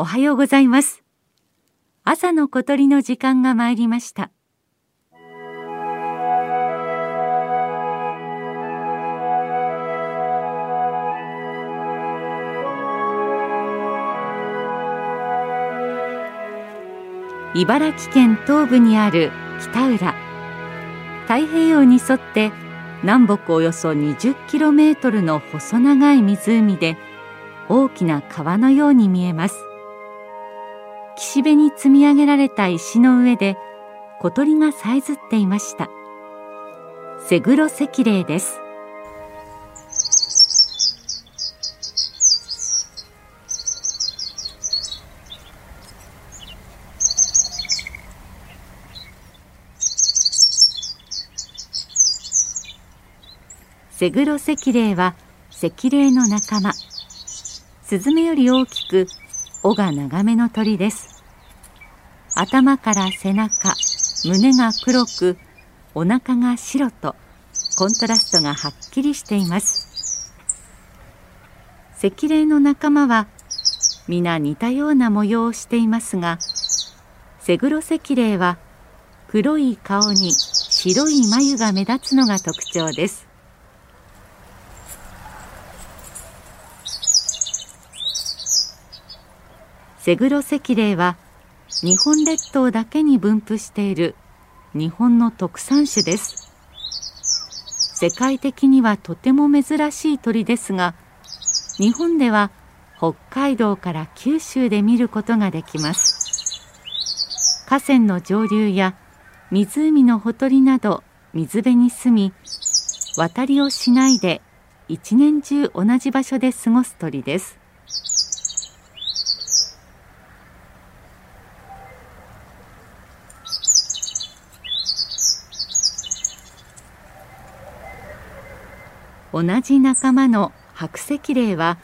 おはようございます。朝の小鳥の時間が参りました。茨城県東部にある北浦。太平洋に沿って南北およそ 20km の細長い湖で大きな川のように見えます。岸辺に積み上げられた石の上で小鳥がさえずっていました。セグロ石霊です。セグロ石霊は石霊の仲間。スズメより大きく尾が長めの鳥です。頭から背中胸が黒くお腹が白とコントラストがはっきりしています。赤霊の仲間は皆似たような模様をしていますがセグロ赤霊は黒い顔に白い眉が目立つのが特徴です。セグロ石霊は日本列島だけに分布している日本の特産種です。世界的にはとても珍しい鳥ですが日本では北海道から九州で見ることができます。河川の上流や湖のほとりなど水辺に住み渡りをしないで一年中同じ場所で過ごす鳥です。同じ仲間の白石霊は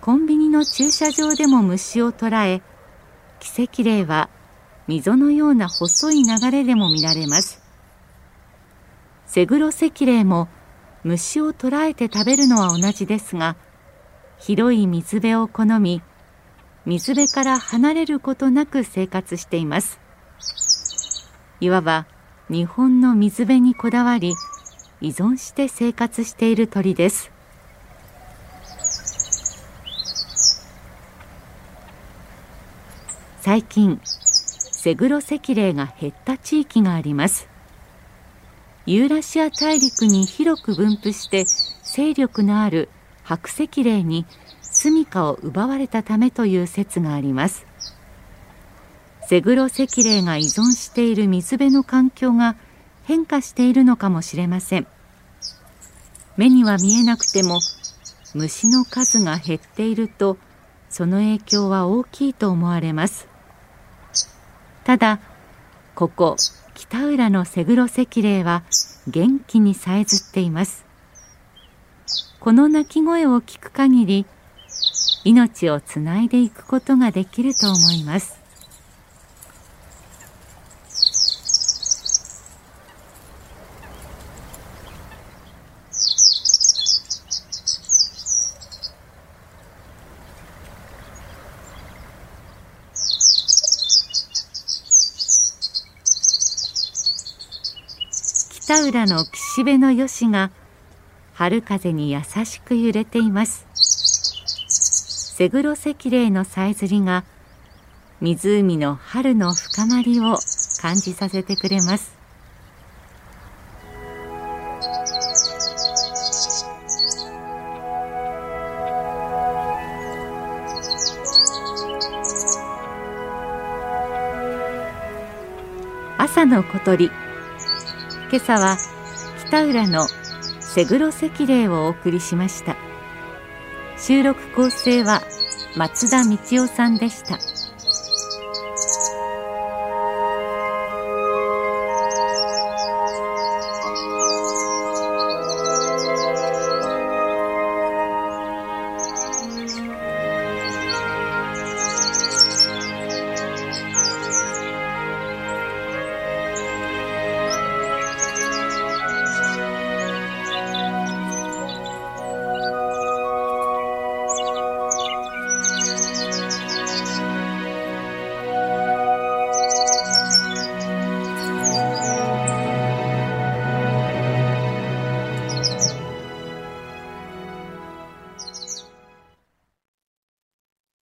コンビニの駐車場でも虫を捕らえ奇跡霊は溝のような細い流れでも見られます。セグロ石霊も虫を捕らえて食べるのは同じですが広い水辺を好み水辺から離れることなく生活しています。いわば日本の水辺にこだわり依存して生活している鳥です。最近セグロ石霊が減った地域があります。ユーラシア大陸に広く分布して勢力のある白石霊に住処を奪われたためという説があります。セグロ石霊が依存している水辺の環境が変化しているのかもしれません。目には見えなくても虫の数が減っているとその影響は大きいと思われます。ただここ北浦のセグロ石霊は元気にさえずっています。この鳴き声を聞く限り命をつないでいくことができると思います。北浦の岸辺の吉が春風に優しく揺れています。セグロ石霊のさえずりが湖の春の深まりを感じさせてくれます。朝の小鳥今朝は北浦の瀬黒石霊をお送りしました収録構成は松田道夫さんでした。